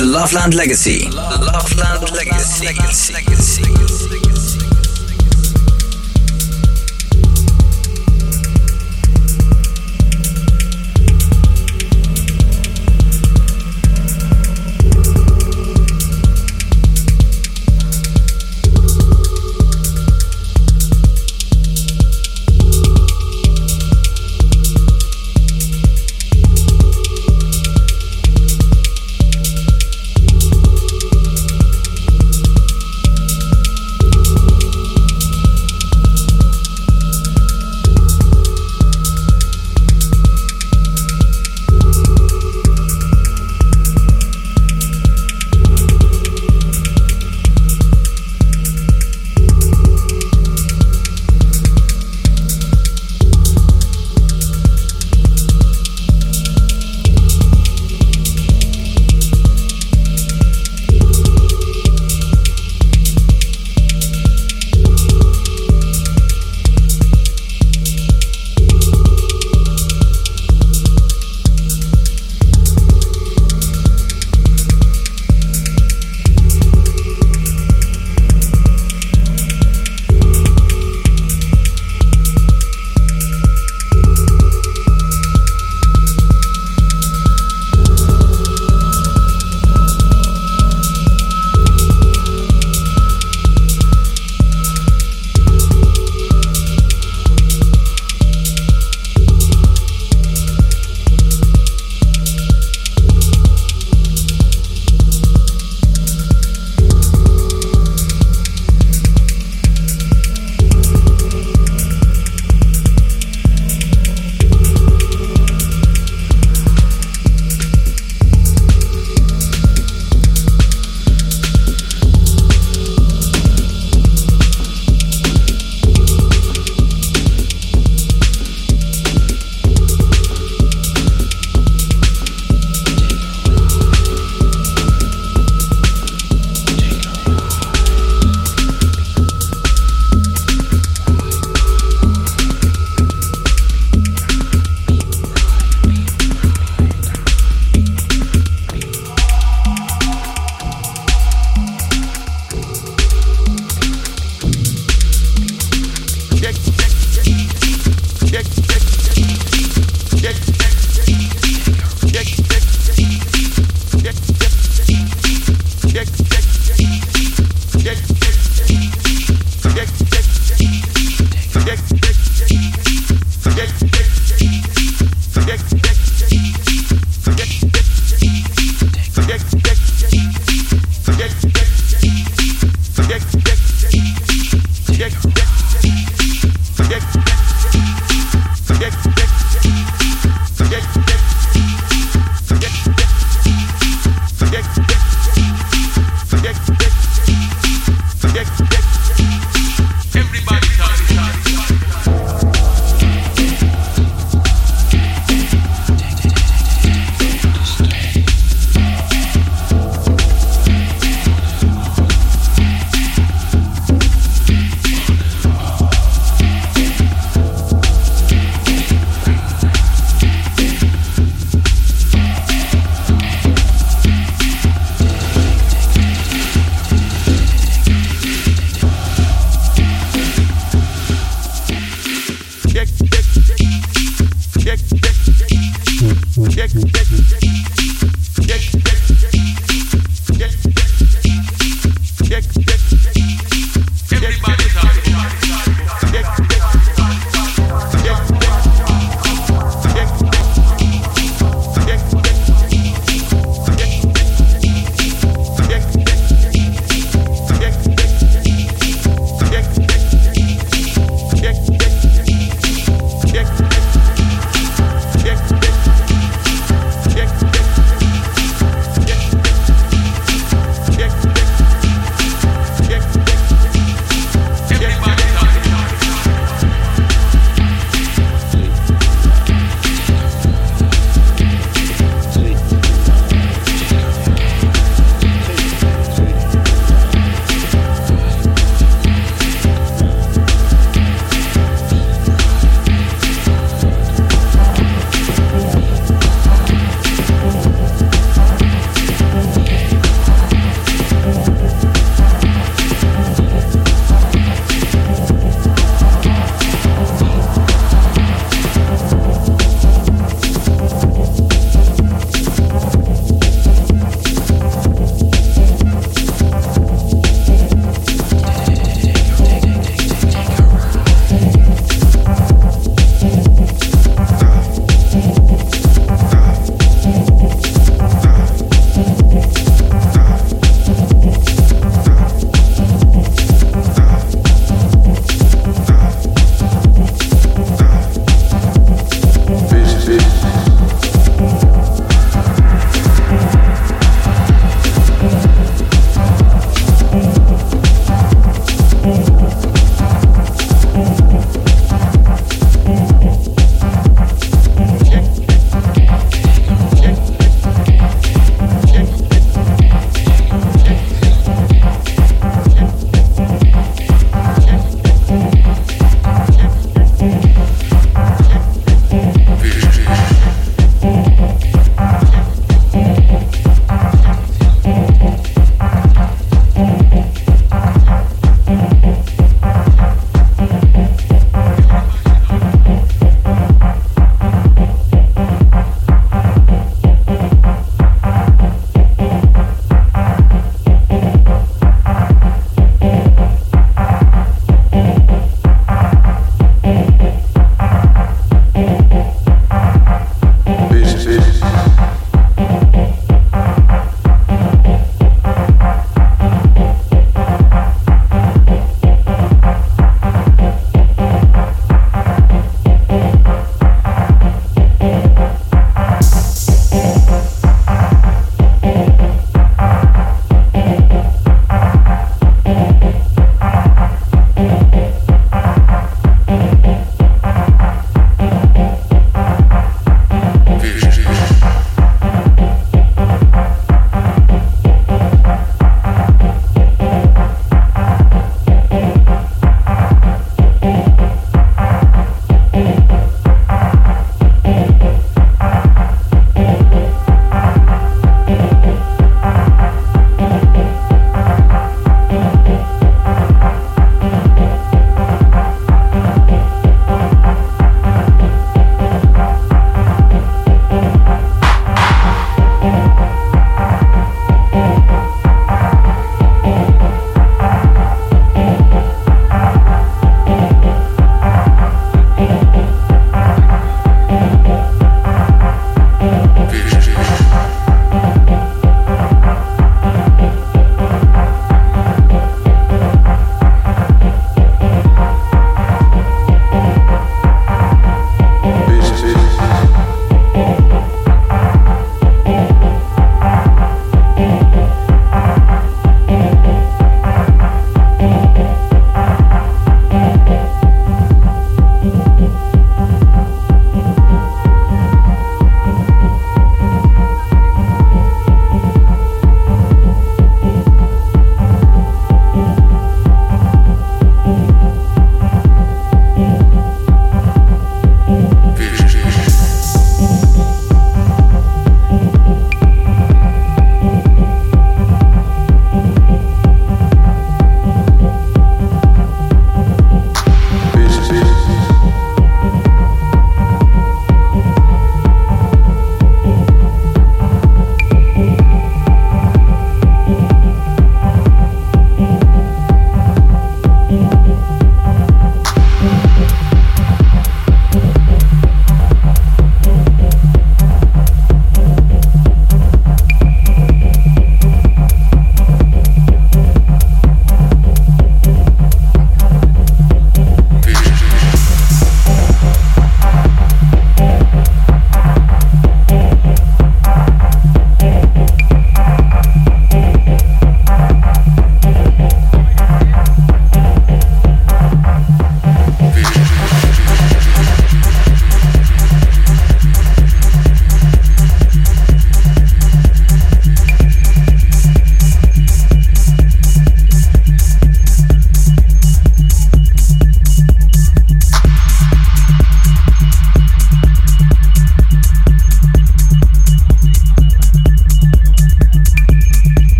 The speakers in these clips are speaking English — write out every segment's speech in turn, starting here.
Legacy. Loveland Legacy. Legacy. Legacy.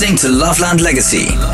Listening to Loveland Legacy.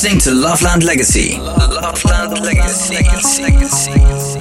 Listening to Loveland Legacy. Loveland Legacy. Legacy.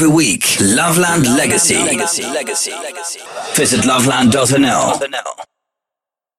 Every week. Loveland Legacy. Visit loveland.nl.